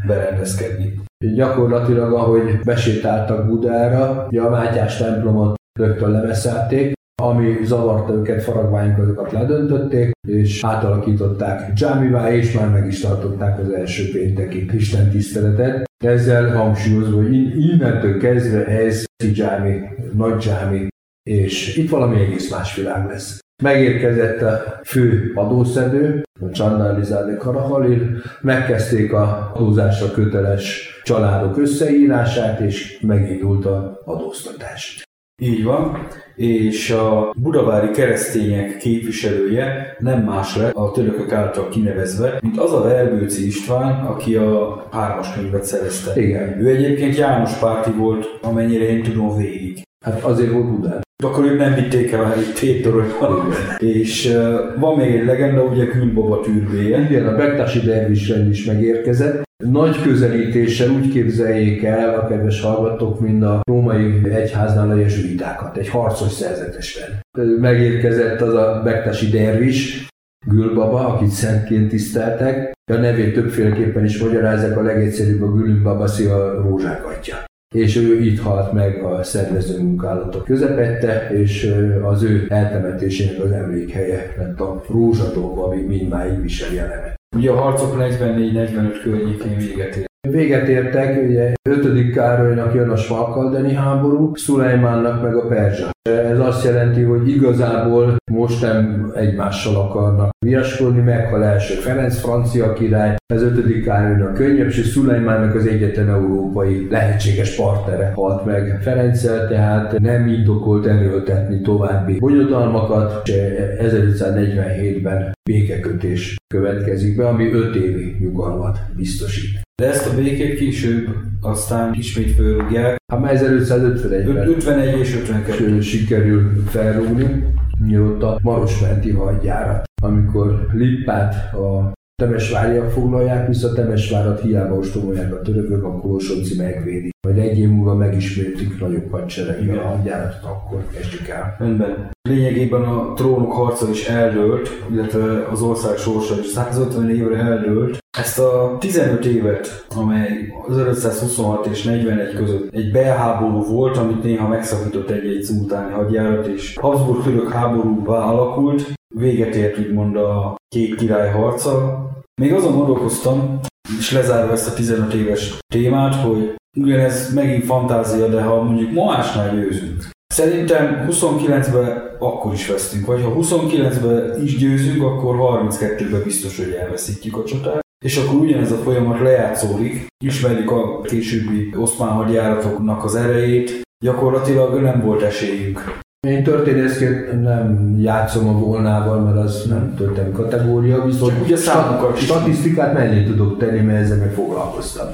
berendezkedni. Gyakorlatilag, ahogy besétáltak Budára, ugye a Mátyás templomot rögtön leveszállték, ami zavarta őket, faragványokat ledöntötték, és átalakították dzsámivá, és már meg is tartották az első pénteki Isten tiszteletet. Ezzel hangsúlyozva, hogy innentől kezdve ez dzsámi, nagy dzsámi, és itt valami egész más világ lesz. Megérkezett a fő adószedő, a Csandalizádé Karahalil, megkezdték a adózásra köteles családok összeírását, és megindult a adóztatás. Így van, és a budavári keresztények képviselője nem más lett a törökök által kinevezve, mint az a Verbőci István, aki a hármas könyvet szerezte. Igen. Ő egyébként János párti volt, amennyire én tudom végig. Hát azért volt Budán. De akkor ők nem vitték el egy tétoronyban. És uh, van még egy legenda, ugye Külbaba tűrbéje. Igen, a Bektási dervisrend is megérkezett. Nagy közelítéssel úgy képzeljék el a kedves hallgatók, mint a római egyháznál a jezsuitákat, egy harcos szerzetesen. Megérkezett az a Bektási dervis, Gülbaba, akit szentként tiszteltek. A nevét többféleképpen is magyarázzák, a legegyszerűbb a Gülbaba a rózsák atya és ő itt halt meg a szervező munkálatok közepette, és az ő eltemetésének az emlékhelye lett a rózsadom, ami mindmáig viseli a nevet. Ugye a harcok 44-45 környékén véget ér. Véget értek, ugye 5. Károlynak jön a Svalkaldeni háború, Szulajmánnak meg a Perzsa. Ez azt jelenti, hogy igazából most nem egymással akarnak viaskodni, meghal első Ferenc francia király, az 5. Károlynak könnyebb, és Szulajmánnak az egyetlen európai lehetséges partnere halt meg Ferenccel, tehát nem indokolt erőltetni további bonyodalmakat, és 1547-ben békekötés következik be, ami 5 évi nyugalmat biztosít. De ezt a békét később aztán ismét fölrúgják. Hát már 1551-ben 51 és 52. sikerül felrúgni, mióta Marosmenti hadjárat, amikor Lippát a Temesváriak foglalják, vissza Temesvárat hiába ostomolják a törökök, a Kolosonci megvédi. Majd egy év múlva megismétlik nagyobb hadsereggel a hadjáratot, akkor kezdjük el. Rendben. Lényegében a trónok harca is eldőlt, illetve az ország sorsa is 150 évre eldőlt. Ezt a 15 évet, amely az 526 és 41 között egy belháború volt, amit néha megszakított egy-egy szultáni hadjárat, és Habsburg-török háborúba alakult, véget ért úgymond a két király harca. Még azon gondolkoztam, és lezárva ezt a 15 éves témát, hogy ugyanez megint fantázia, de ha mondjuk Moásnál győzünk, Szerintem 29-ben akkor is vesztünk, vagy ha 29-ben is győzünk, akkor 32-ben biztos, hogy elveszítjük a csatát. És akkor ugyanez a folyamat lejátszódik, ismerjük a későbbi oszmán hadjáratoknak az erejét, gyakorlatilag nem volt esélyünk. Én történészként nem játszom a volnával, mert az nem történelmi kategória, viszont Csak ugye számokat is. statisztikát mennyit tudok tenni, mert ezzel meg foglalkoztam.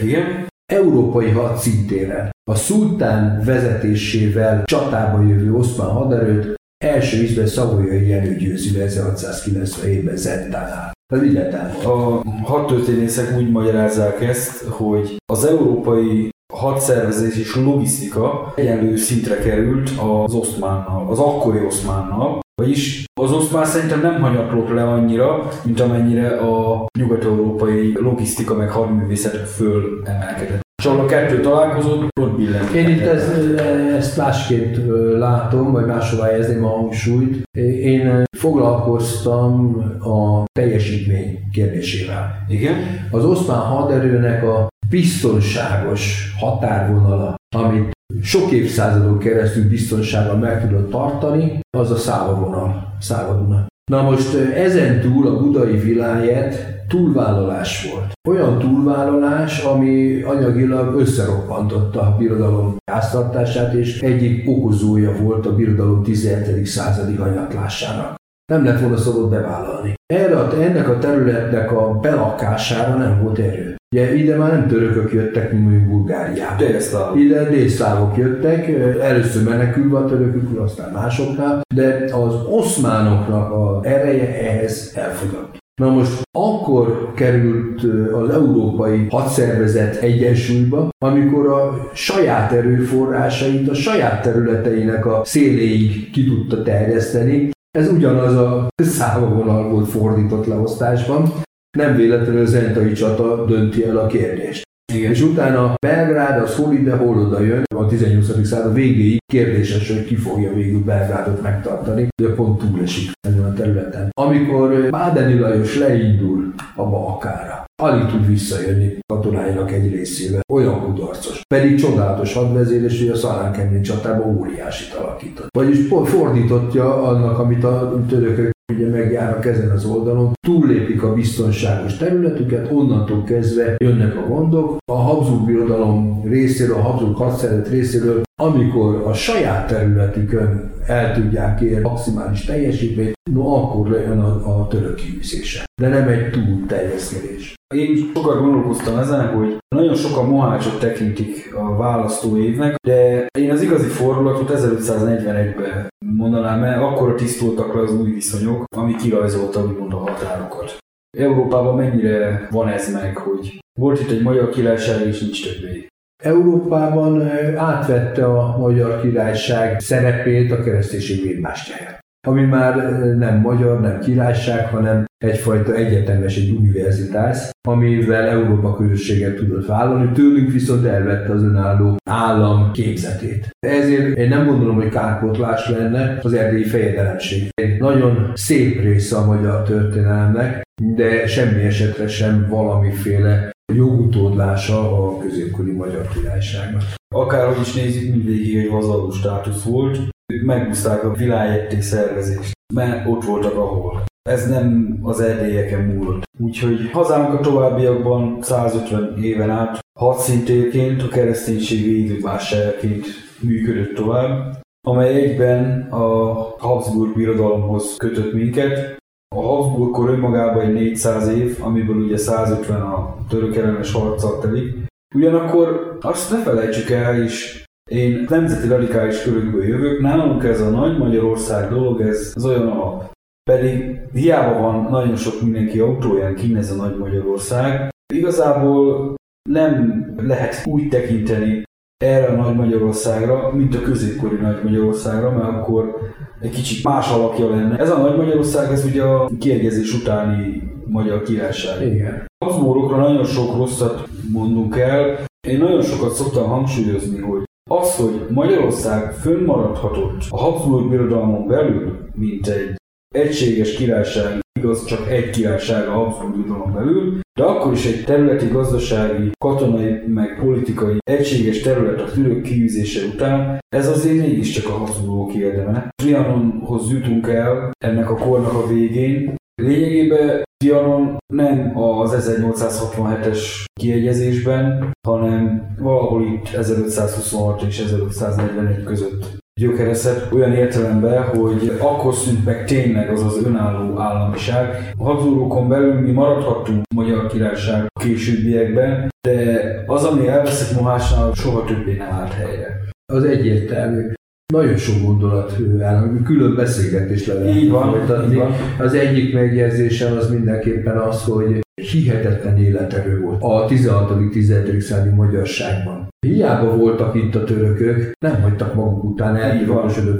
Igen? Európai hadszintéren a szultán vezetésével csatába jövő oszmán haderőt első ízben Szavolyai Jenő győzi le 1697-ben Zentánál. Ez így lett elmondva. A hadtörténészek úgy magyarázzák ezt, hogy az európai hadszervezés és logisztika egyenlő szintre került az oszmánnal, az akkori oszmánnal, vagyis az oszmán szerintem nem hanyatlott le annyira, mint amennyire a nyugat-európai logisztika meg hadművészet föl emelkedett. És ahol a kettő találkozott, ott billent. Én itt ezt, ezt másképp látom, vagy máshová helyezném a hangsúlyt. Én foglalkoztam a teljesítmény kérdésével. Igen? Az oszmán haderőnek a biztonságos határvonala, amit sok évszázadon keresztül biztonsággal meg tudott tartani, az a szávavonal, szávaduna. Na most ezen túl a budai vilájet túlvállalás volt. Olyan túlvállalás, ami anyagilag összeroppantotta a birodalom háztartását, és egyik okozója volt a birodalom 17. századi hanyatlásának. Nem lett volna szabad bevállalni. Erre, ennek a területnek a belakására nem volt erő. Ugye ide már nem törökök jöttek, mint mondjuk Bulgáriába. Ide délszlávok jöttek, először menekülve a törökök, aztán másoknál, de az oszmánoknak a ereje ehhez elfogyott. Na most akkor került az európai hadszervezet egyensúlyba, amikor a saját erőforrásait a saját területeinek a széléig ki tudta terjeszteni. Ez ugyanaz a szávavonal volt fordított leosztásban. Nem véletlenül a Zentai csata dönti el a kérdést. Igen. És utána Belgrád az hol ide, hol oda jön, a 18. század végéig kérdéses, hogy ki fogja végül Belgrádot megtartani, de pont túlesik ezen a területen. Amikor Bádeni Lajos leindul a Balkára, alig tud visszajönni katonáinak egy részével, olyan kudarcos. Pedig csodálatos hadvezér, és hogy a szalánkemény csatában óriásit alakított. Vagyis fordítottja annak, amit a törökök ugye megjárnak ezen az oldalon, túllépik a biztonságos területüket, onnantól kezdve jönnek a gondok. A Habsburg birodalom részéről, a Habsburg hadszeret részéről, amikor a saját területükön el tudják érni maximális teljesítményt, no akkor lejön a, a török kiűzése. De nem egy túl terjeszkedés. Én sokat gondolkoztam ezen, hogy nagyon sokan Mohácsot tekintik a választó évnek, de én az igazi fordulatot 1541-ben mondanám el, akkor tisztultak le az új viszonyok, ami kirajzolta úgymond a határokat. Európában mennyire van ez meg, hogy volt itt egy magyar királyság és nincs többé. Európában átvette a magyar királyság szerepét a kereszténység védmástjáját ami már nem magyar, nem királyság, hanem egyfajta egyetemes, egy univerzitás, amivel Európa közösséget tudott vállalni, tőlünk viszont elvette az önálló állam képzetét. Ezért én nem gondolom, hogy kárpotlás lenne az erdélyi fejedelemség. Egy nagyon szép része a magyar történelemnek, de semmi esetre sem valamiféle jogutódlása a középkori magyar királyságnak. Akárhogy is nézzük, mindvégig egy vazaló státusz volt, ők megúzták a világjetté szervezést, mert ott voltak ahol. Ez nem az erdélyeken múlott. Úgyhogy hazánk a továbbiakban 150 éven át hadszintérként, a kereszténység védővásárként működött tovább, amely egyben a Habsburg birodalomhoz kötött minket. A Habsburg kor önmagában egy 400 év, amiből ugye 150 a török ellenes harccal telik. Ugyanakkor azt ne felejtsük el, és én nemzeti radikális körökből jövök, nálunk ez a nagy Magyarország dolog, ez az olyan alap. Pedig hiába van nagyon sok mindenki autóján kinn ez a nagy Magyarország, igazából nem lehet úgy tekinteni erre a Nagy Magyarországra, mint a középkori Nagy Magyarországra, mert akkor egy kicsit más alakja lenne. Ez a Nagy Magyarország, ez ugye a kiegyezés utáni magyar királyság. Igen. Habsburgokra nagyon sok rosszat mondunk el. Én nagyon sokat szoktam hangsúlyozni, hogy az, hogy Magyarország fönnmaradhatott a Habsburg birodalmon belül, mint egy egységes királyság, igaz, csak egy királyság a Habsburg birodalmon belül, de akkor is egy területi, gazdasági, katonai, meg politikai egységes terület a török kiűzése után, ez azért mégiscsak a Habsburgok érdeme. Trianonhoz jutunk el ennek a kornak a végén, Lényegében Trianon nem az 1867-es kiegyezésben, hanem valahol itt 1526 és 1541 között gyökerezett olyan értelemben, hogy akkor szűnt meg tényleg az az önálló államiság. A Habsburgokon belül mi maradhattunk Magyar Királyság későbbiekben, de az, ami elveszik Mohásnál, soha többé nem állt helyre. Az egyértelmű. Nagyon sok gondolat áll, külön beszélgetés le lehet Így van, folytatni. így van. Az egyik megjegyzésem az mindenképpen az, hogy hihetetlen életerő volt a 16.-17. századi magyarságban. Hiába voltak itt a törökök, nem hagytak maguk után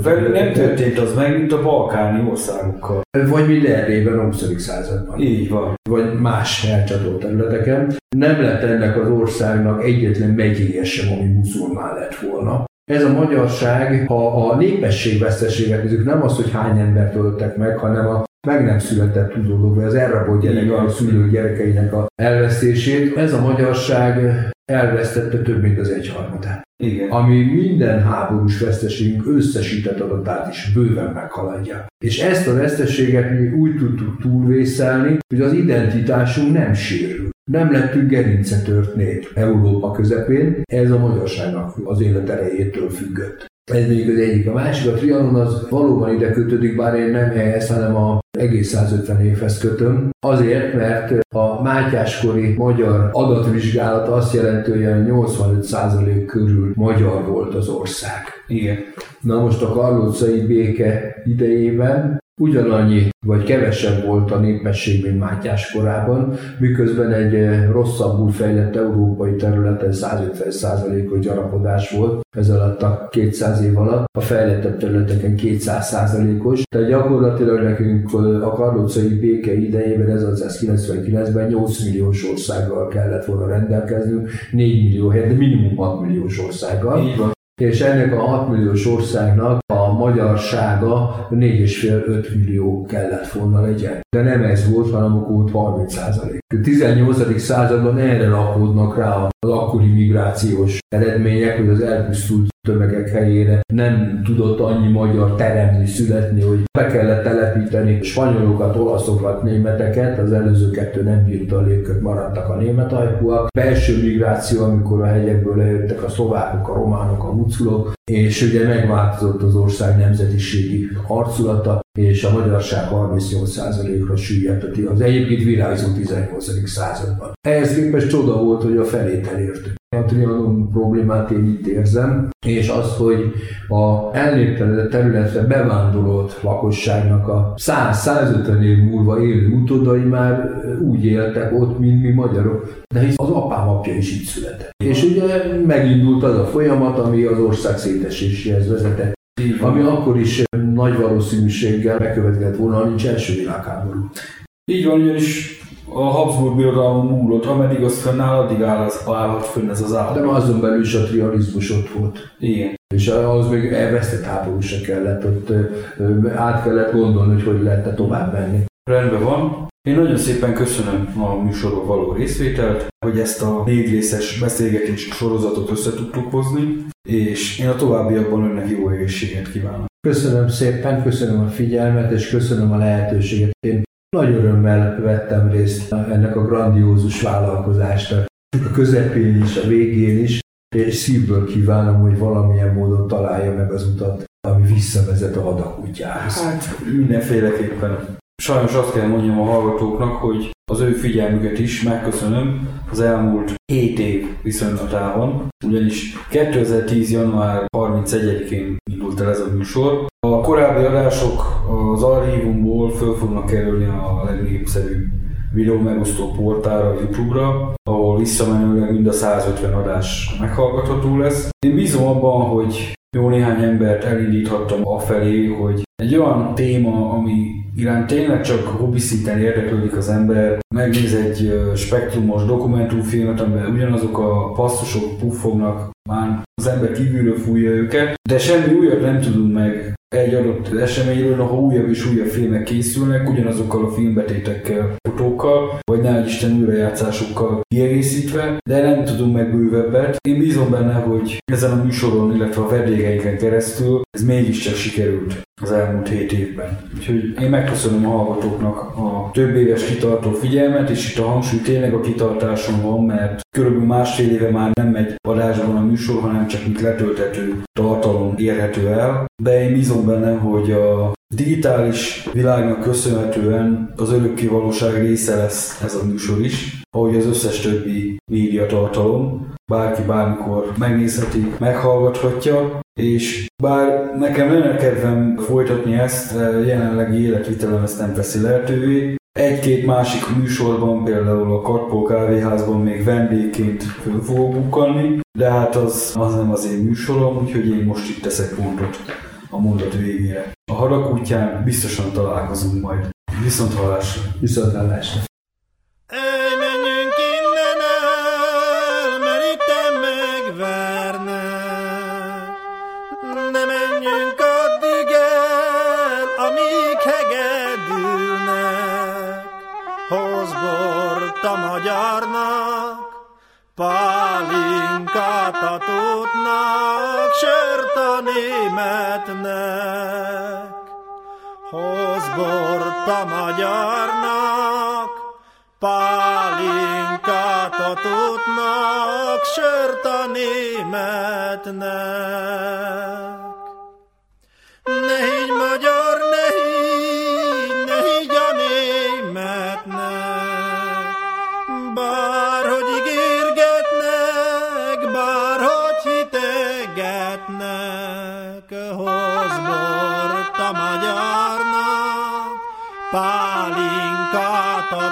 Velük nem történt az meg, mint a balkáni országokkal. Vagy mint Erdélyben a 20. században. Így van. vagy más elcsatolt területeken. Nem lett ennek az országnak egyetlen megyéje sem, ami muszulmán lett volna. Ez a magyarság, ha a népességveszteséget nézzük, nem az, hogy hány embert öltek meg, hanem a meg nem született tudódók, vagy az elrabolt van. a szülők gyerekeinek a elvesztését. Ez a magyarság elvesztette több mint az egyharmadát Igen. ami minden háborús veszteségünk összesített adatát is bőven meghaladja. És ezt a veszteséget mi úgy tudtuk túlvészelni, hogy az identitásunk nem sérül. Nem lettünk gerincetört nép Európa közepén, ez a magyarságnak az élet erejétől függött. Ez még az egyik. A másik, a Trianon az valóban ide kötődik, bár én nem ehhez, hanem a egész 150 évhez kötöm. Azért, mert a Mátyáskori magyar adatvizsgálat azt jelenti, hogy olyan 85% körül magyar volt az ország. Igen. Na most a karlócai béke idejében ugyanannyi vagy kevesebb volt a népesség, mint Mátyás korában, miközben egy eh, rosszabbul fejlett európai területen 150%-os gyarapodás volt ez alatt a 200 év alatt, a fejlettebb területeken 200%-os. Tehát gyakorlatilag nekünk eh, a karlócai béke idejében 1999-ben 8 milliós országgal kellett volna rendelkeznünk, 4 millió helyett, de minimum 6 milliós országgal. És ennek a 6 milliós országnak a magyarsága 4,5-5 millió kellett volna legyen. De nem ez volt, hanem akkor volt 30 százalék. A 18. században erre rakódnak rá az akkori migrációs eredmények, hogy az elpusztult tömegek helyére nem tudott annyi magyar teremni, születni, hogy be kellett telepíteni spanyolokat, olaszokat, németeket, az előző kettő nem bírta a légkört, maradtak a német ajkúak. Belső migráció, amikor a hegyekből lejöttek a szlovákok, a románok, a muculok, és ugye megváltozott az ország nemzetiségi arculata, és a magyarság 38%-ra süllyedt az egyébként virágzó 18. században. Ehhez képest csoda volt, hogy a felét elértük. A trianon problémát én itt érzem, és az, hogy a elnéptelenedett területre bevándorolt lakosságnak a 100-150 év múlva élő utódai már úgy éltek ott, mint mi magyarok, de hisz az apám apja is itt született. És ugye megindult az a folyamat, ami az ország széteséséhez vezetett, ami akkor is nagy valószínűséggel bekövetkezett volna, ha nincs első világháború. Így van, ugyanis a Habsburg birodalom múlott, ameddig az fennáll, addig áll, állhat fönn ez az állam. De azon belül is a triarizmus ott volt. Igen. És ahhoz még elvesztett háború se kellett, ott át kellett gondolni, hogy hogy lehetne tovább menni. Rendben van. Én nagyon szépen köszönöm a műsorban való részvételt, hogy ezt a négy részes beszélgetés sorozatot össze tudtuk hozni, és én a továbbiakban önnek jó egészséget kívánok. Köszönöm szépen, köszönöm a figyelmet, és köszönöm a lehetőséget. Én nagy örömmel vettem részt ennek a grandiózus vállalkozásnak, a közepén is, a végén is, és szívből kívánom, hogy valamilyen módon találja meg az utat, ami visszavezet a hadakútjához. Hát mindenféleképpen. Sajnos azt kell mondjam a hallgatóknak, hogy az ő figyelmüket is megköszönöm az elmúlt 7 év viszonylatában, ugyanis 2010. január 31-én indult el ez a műsor. A korábbi adások az archívumból föl fognak kerülni a legnépszerűbb videó megosztó portára, YouTube-ra, ahol visszamenőleg mind a 150 adás meghallgatható lesz. Én bízom abban, hogy jó néhány embert elindíthattam afelé, hogy egy olyan téma, ami iránt tényleg csak hobbi szinten érdeklődik az ember, megnéz egy spektrumos dokumentumfilmet, amiben ugyanazok a passzusok puffognak, már az ember kívülről fújja őket, de semmi újat nem tudunk meg egy adott eseményről, ahol újabb és újabb filmek készülnek, ugyanazokkal a filmbetétekkel, fotókkal, vagy ne Isten újrajátszásokkal kiegészítve, de nem tudunk meg bővebbet. Én bízom benne, hogy ezen a műsoron, illetve a vendégeinken keresztül ez mégiscsak sikerült az elmúlt hét évben. Úgyhogy én megköszönöm a hallgatóknak a több éves kitartó figyelmet, és itt a hangsúly tényleg a kitartáson van, mert körülbelül másfél éve már nem megy adásban a műsor, hanem csak mint letöltető tartalom érhető el. De én bízom benne, hogy a digitális világnak köszönhetően az örökké valóság része lesz ez a műsor is, ahogy az összes többi média tartalom. Bárki bármikor megnézheti, meghallgathatja, és bár nekem lenne kedvem folytatni ezt, jelenlegi életvitelem ezt nem teszi lehetővé, egy-két másik műsorban, például a Karpó kávéházban még vendégként föl fogok bukkanni, de hát az, az nem az én műsorom, úgyhogy én most itt teszek pontot a mondat végére. A hadak útján biztosan találkozunk majd. Viszont hallásra. Viszont hallásra. Elmenjünk innen el, mert itt megverne. Ne menjünk addig el, amíg hegedülnek. Hoz bort a magyarnak, pálinkát a tótnak, sört a németnek. Hoz a magyarnak, pálinkát a tótnak, sört a németnek. Ne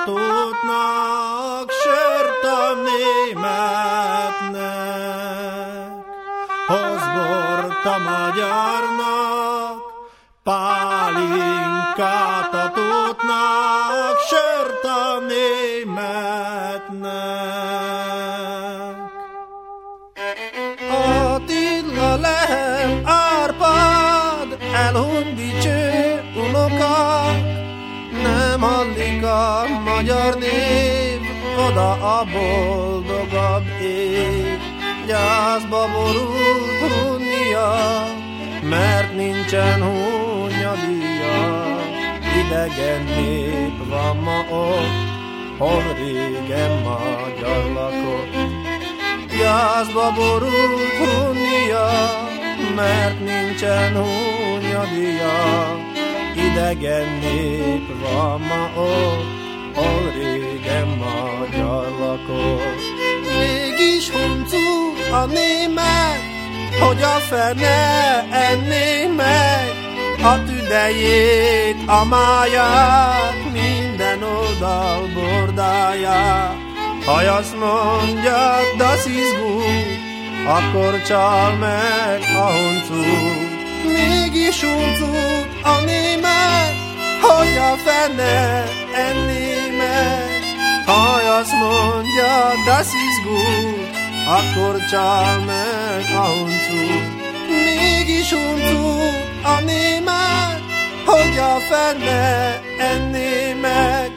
tótnak, sört a németnek. Hoz bort a magyarnak, magyar név, oda a boldogabb év. Gyászba borult hunnia, mert nincsen húnyadia. Idegen nép van ma ott, hol régen magyar lakott. Gyászba borult hunnia, mert nincsen húnyadia. Idegen nép van ma ott, hol régen magyar lakott. Mégis huncu a német, hogy a fene enné meg a tüdejét, a máját, minden oldal bordáját. Ha azt mondja, das izgú, akkor csal meg a huncu. Mégis huncu a német, hogy a fene enné meg. Ha azt mondja, das izgú, akkor csal meg a huncu. Mégis huncu a német, hogy a fene enné meg.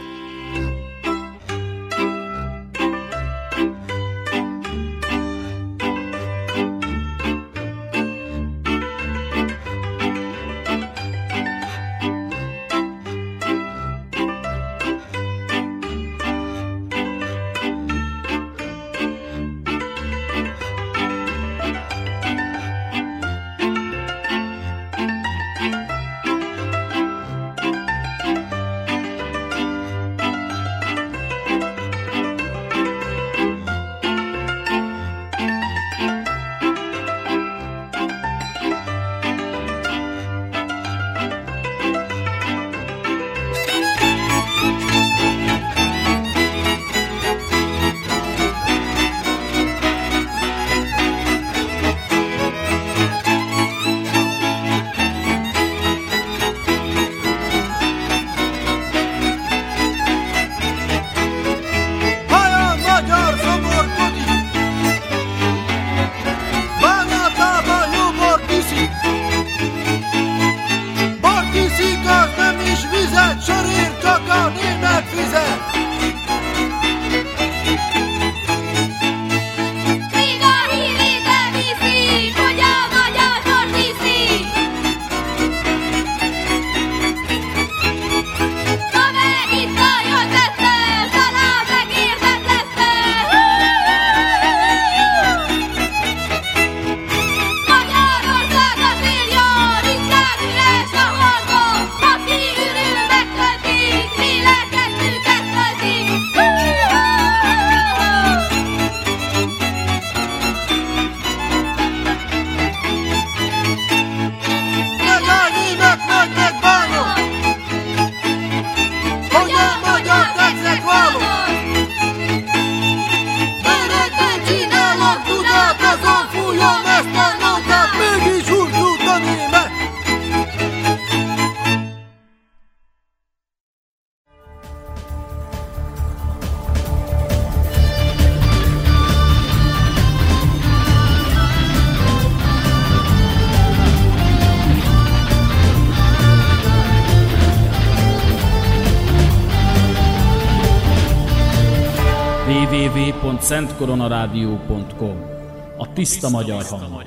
www.szentkoronarádió.com A tiszta magyar hang.